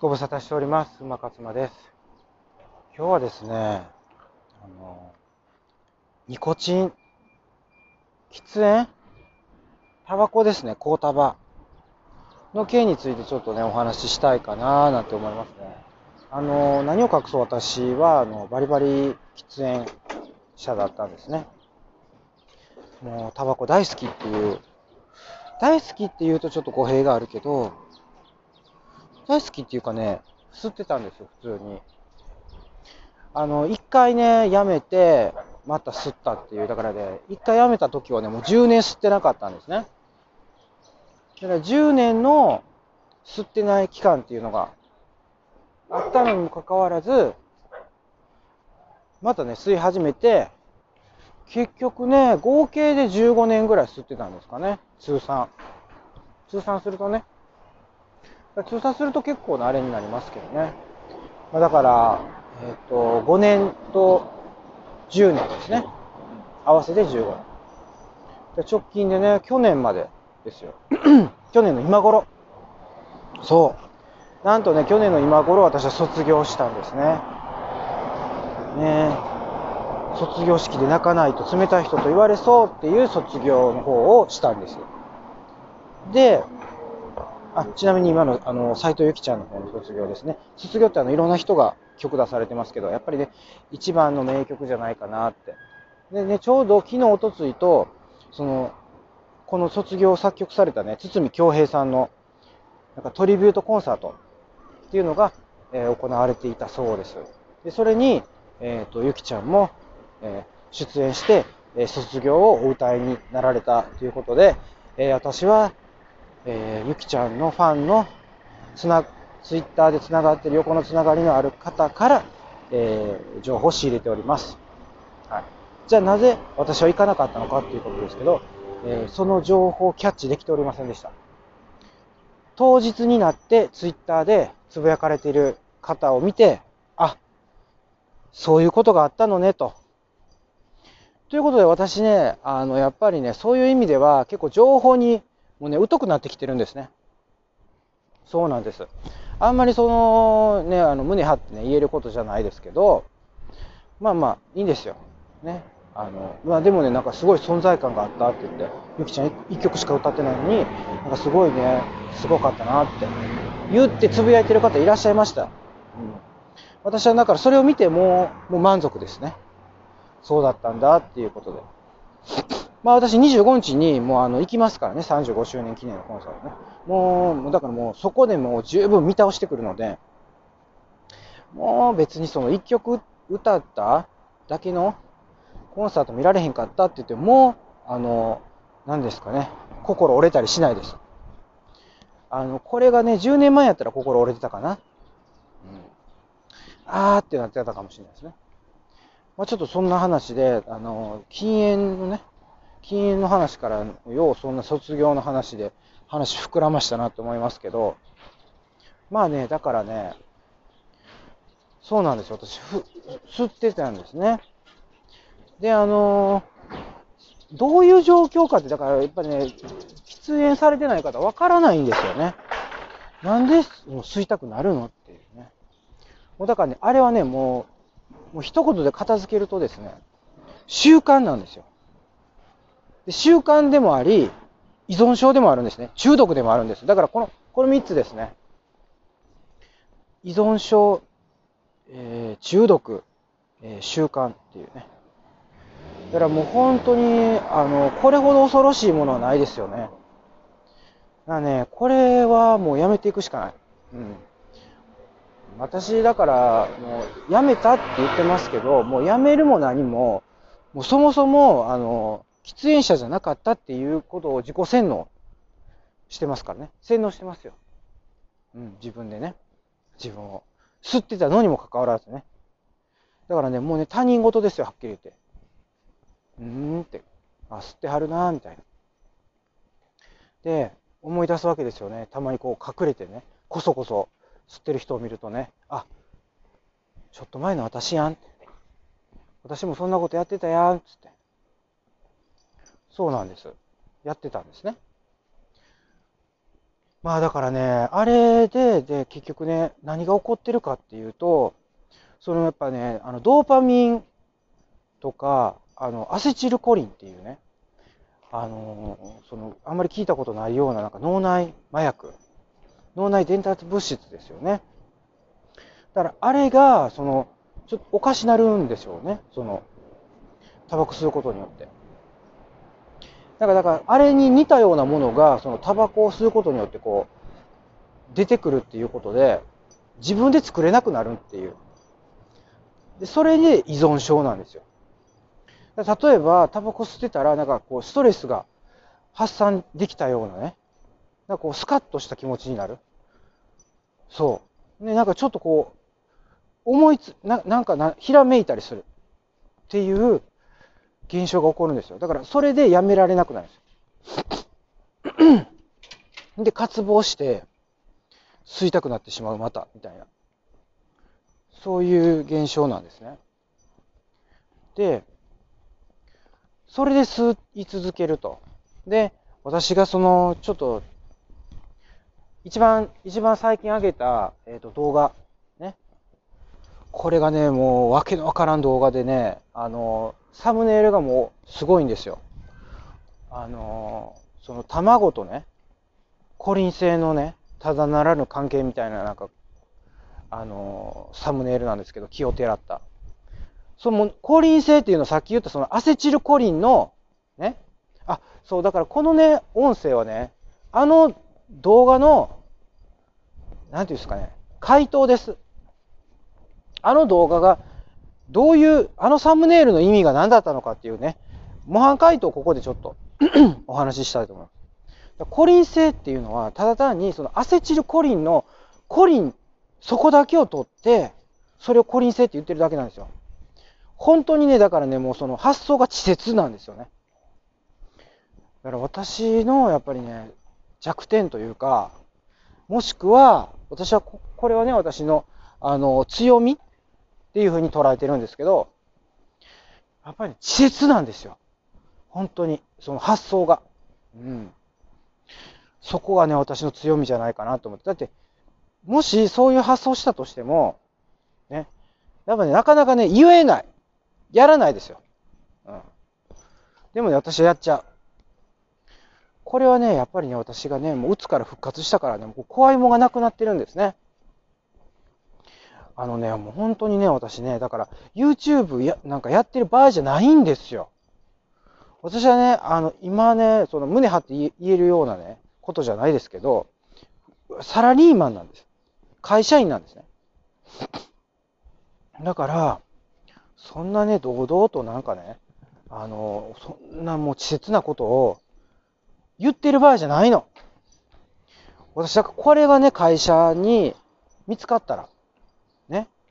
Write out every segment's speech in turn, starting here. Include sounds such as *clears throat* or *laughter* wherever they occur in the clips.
ご無沙汰しております。馬勝間です。今日はですね、あの、ニコチン、喫煙タバコですね、高タバの件についてちょっとね、お話ししたいかななんて思いますね。あの、何を隠そう私は、あの、バリバリ喫煙者だったんですね。もう、タバコ大好きっていう、大好きって言うとちょっと語弊があるけど、大好きっていうかね、吸ってたんですよ、普通に。あの、一回ね、やめて、また吸ったっていう、だからね、一回やめた時はね、もう10年吸ってなかったんですね。だから10年の吸ってない期間っていうのがあったのにもかかわらず、またね、吸い始めて、結局ね、合計で15年ぐらい吸ってたんですかね、通算。通算するとね。通算すると結構なあれになりますけどね。まあ、だから、えっ、と、5年と10年ですね。合わせて15年。直近でね、去年までですよ。*clears throat* 去年の今頃。そう。なんとね、去年の今頃私は卒業したんですね。ね卒業式で泣かないと冷たい人と言われそうっていう卒業の方をしたんです。で、あちなみに今のあの斉藤由貴ちゃんの方の卒業ですね。卒業ってあのいろんな人が曲出されてますけど、やっぱりね、一番の名曲じゃないかなって。でね、ちょうど昨日、おとついと、その、この卒業を作曲されたね、堤恭平さんの、なんかトリビュートコンサートっていうのが、えー行われていたそうです。で、それに、えっ、と、ゆきちゃんも、えー出演して、え卒業をお歌いになられたということで、えー私は、えーゆきちゃんのファンのつな、ツイッターでつながってる横のつながりのある方から、えー情報を仕入れております。はい。じゃあなぜ私は行かなかったのかっていうことですけど、えーその情報をキャッチできておりませんでした。当日になってツイッターでつぶやかれている方を見て、あ、そういうことがあったのねと。ということで私ね、あの、やっぱりね、そういう意味では結構情報にもうね、疎くなってきてるんですね。そうなんです。あんまりその、ね、あの、胸張ってね、言えることじゃないですけど、まあまあ、いいんですよ。ね。あの、まあでもね、なんかすごい存在感があったって言って、ゆきちゃん一一曲しか歌ってないのに、なんかすごいね、すごかったなって言ってつぶやいてる方いらっしゃいました。うん。私はだからそれを見ても、もう満足ですね。そうだったんだっていうことで。まあ私25日にもうあの行きますからね、35周年記念のコンサートね。もう、だからもうそこでもう十分見倒してくるので、もう別にその一曲歌っただけのコンサート見られへんかったって言っても、あの、何ですかね、心折れたりしないです。あの、これがね、10年前やったら心折れてたかな。うん。あーってなってたかもしれないですね。まあちょっとそんな話で、あの、禁煙のね、禁煙の話から、ようそんな卒業の話で話膨らましたなと思いますけど、まあね、だからね、そうなんですよ。私、ふ吸ってたんですね。で、あのどういう状況かって、だからやっぱりね、喫煙されてない方わからないんですよね。なんでもう吸いたくなるのっていうね。もうだからね、あれはね、もう、もう一言で片付けるとですね、習慣なんですよ。で習慣でもあり、依存症でもあるんですね。中毒でもあるんです。だからこの、この3つですね。依存症、えー中毒、えー習慣っていうね。だからもう本当に、あの、これほど恐ろしいものはないですよね。だからね、これはもうやめていくしかない。うん。私、だから、もう、やめたって言ってますけど、もうやめるも何も、もうそもそも、あの、喫煙者じゃなかったっていうことを自己洗脳してますからね。洗脳してますよ。うん、自分でね。自分を。吸ってたのにもかかわらずね。だからね、もうね、他人事ですよ、はっきり言って。うーんって。あ、吸ってはるなみたいな。で、思い出すわけですよね。たまにこう隠れてね、こそこそ吸ってる人を見るとね、あ、ちょっと前の私やん。私もそんなことやってたやん、つって。そうなんです。やってたんですね。まあだからね、あれで、で、結局ね、何が起こってるかっていうと、そのやっぱね、あの、ドーパミンとか、あの、アセチルコリンっていうね、あの、その、あんまり聞いたことないような、なんか脳内麻薬、脳内伝達物質ですよね。だから、あれが、その、ちょっとおかしなるんですよね、その、タバコ吸うことによって。だから、だから、あれに似たようなものが、そのタバコを吸うことによってこう、出てくるっていうことで、自分で作れなくなるっていう。で、それで依存症なんですよ。例えば、タバコ吸ってたら、なんかこう、ストレスが発散できたようなね、なんかこう、スカッとした気持ちになる。そう。ね、なんかちょっとこう、思いつ、ななんかな、ひらめいたりする。っていう現象が起こるんですよ。だからそれでやめられなくなるんですよ。*clears throat* で、渇望して、吸いたくなってしまう、また、みたいな。そういう現象なんですね。で、それで吸い続けると。で、私がその、ちょっと、一番、一番最近上げた、えっ、ー、と、動画、ね。これがね、もう、わけのわからん動画でね、あの、サムネイルがもうすごいんですよ。あのー、その卵とね、コリン星のね、ただならぬ関係みたいな、なんか、あのー、サムネイルなんですけど、気をてらった。その、コリン星っていうのはさっき言ったそのアセチルコリンの、ね、あ、そう、だからこのね、音声はね、あの動画の、なんていうんですかね、回答です。あの動画がどういう、あのサムネイルの意味が何だったのかっていうね、模範解答をここでちょっと *clears throat* お話ししたいと思います。コリン性っていうのは、ただ単にそのアセチルコリンのコリン、そこだけを取って、それをコリン性って言ってるだけなんですよ。本当にね、だからね、もうその発想が稚拙なんですよね。だから私のやっぱりね、弱点というか、もしくは、私はこれはね、私のあの強みっていうふうに捉えてるんですけど、やっぱり、稚拙なんですよ。本当に。その発想が。うん。そこがね、私の強みじゃないかなと思って。だって、もしそういう発想したとしても、ね、やっぱね、なかなかね、言えない。やらないですよ。うん。でもね、私はやっちゃう。これはね、やっぱりね、私がね、もう鬱から復活したからね、もう怖いもんがなくなってるんですね。あのね、もう本当にね、私ね、だから YouTube やなんかやってる場合じゃないんですよ。私はね、あの、今ね、その胸張って言えるようなね、ことじゃないですけど、サラリーマンなんです。会社員なんですね。だから、そんなね、堂々となんかね、あの、そんなもう稚拙なことを言ってる場合じゃないの。私、だからこれがね、会社に見つかったら、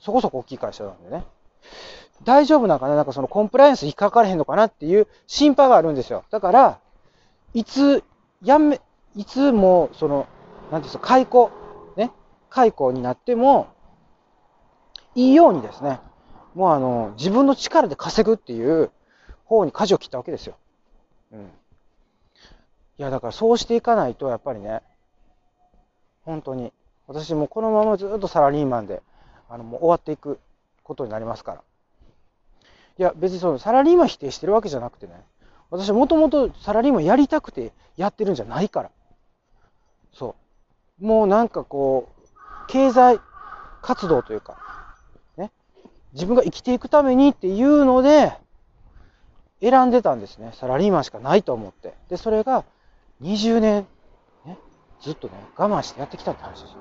そこそこ大きい会社なんでね。大丈夫なのかな？なんかそのコンプライアンス引っかかれへんのかなっていう心配があるんですよ。だから、いつ、やめ、いつも、その、なんていうんですか、解雇、ね？解雇になっても、いいようにですね、もうあの、自分の力で稼ぐっていう方に舵を切ったわけですよ。うん。いや、だからそうしていかないと、やっぱりね、本当に、私もこのままずっとサラリーマンで、あの、もう終わっていくことになりますから。いや、別にそのサラリーマン否定してるわけじゃなくてね、私はもともとサラリーマンやりたくてやってるんじゃないから。そう。もうなんかこう、経済活動というか、ね、自分が生きていくためにっていうので、選んでたんですね。サラリーマンしかないと思って。で、それが20年、ね、ずっとね、我慢してやってきたって話ですよ。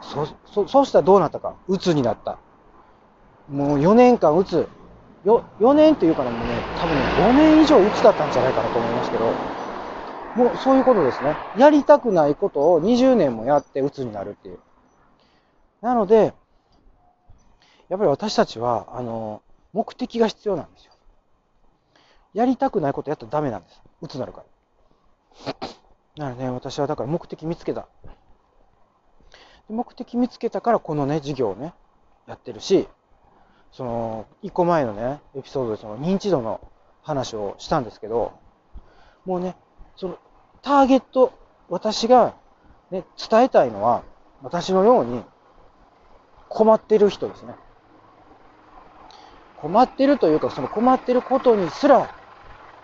そ、そ、そうしたらどうなったか。鬱になった。もう4年間鬱。よ、4年っていうからもうね、多分ね、5年以上鬱だったんじゃないかなと思いますけど、もうそういうことですね。やりたくないことを20年もやって鬱になるっていう。なので、やっぱり私たちは、あの、目的が必要なんですよ。やりたくないことやったらダメなんです。鬱になるから。なので、ね、私はだから目的見つけた。目的見つけたからこのね、授業をね、やってるし、その、一個前のね、エピソードでその認知度の話をしたんですけど、もうね、その、ターゲット、私がね、伝えたいのは、私のように困ってる人ですね。困ってるというか、その困ってることにすら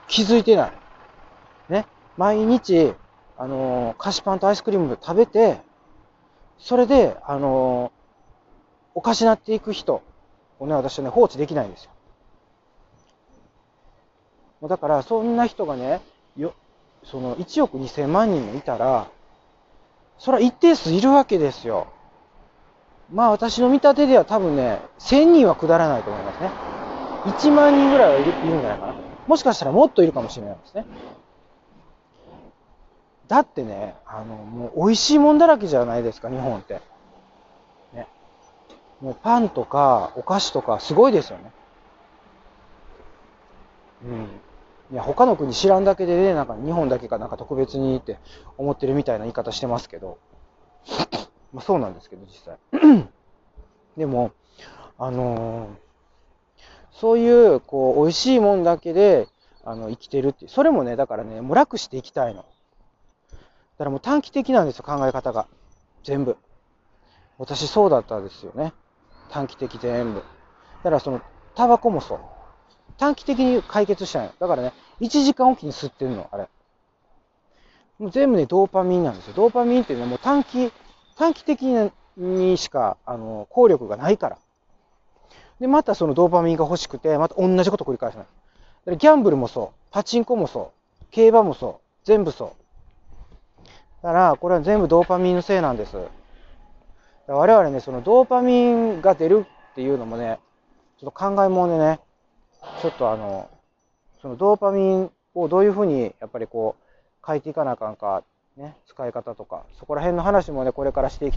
気づいてない。ね。毎日、あのー菓子パンとアイスクリーム食べて、それで、あのおかしなっていく人をね、私はね、放置できないんですよ。もうだから、そんな人がね、よ、その1億2000万人もいたら、それは一定数いるわけですよ。まあ私の見立てでは多分ね、1000人は下らないと思いますね。1万人ぐらいはいるんじゃないかな。もしかしたらもっといるかもしれないですね。だってね、あの、もう美味しいもんだらけじゃないですか、日本って。ね。もうパンとかお菓子とかすごいですよね。うん。いや、他の国知らんだけでね、なんか日本だけかなんか特別にって思ってるみたいな言い方してますけど。*coughs* まあそうなんですけど、実際。*coughs* でも、あのーそういう、こう、美味しいもんだけで、あの、生きてるって。それもね、だからね、もう楽していきたいの。だからもう短期的なんですよ、考え方が。全部。私そうだったですよね。短期的全部。だからその、タバコもそう。短期的に解決したんよ。だからね、1時間おきに吸ってんの、あれ。もう全部ね、ドーパミンなんですよ。ドーパミンっていうのはもう短期、短期的にしか、あの、効力がないから。で、またそのドーパミンが欲しくて、また同じこと繰り返すの。だからギャンブルもそう。パチンコもそう。競馬もそう。全部そう。だから、これは全部ドーパミンのせいなんです。我々ね、そのドーパミンが出るっていうのもね、ちょっと考えもんでね、ちょっとあの、そのドーパミンをどういうふうにやっぱりこう、変えていかなあかんか、ね、使い方とか、そこら辺の話もね、これからしていき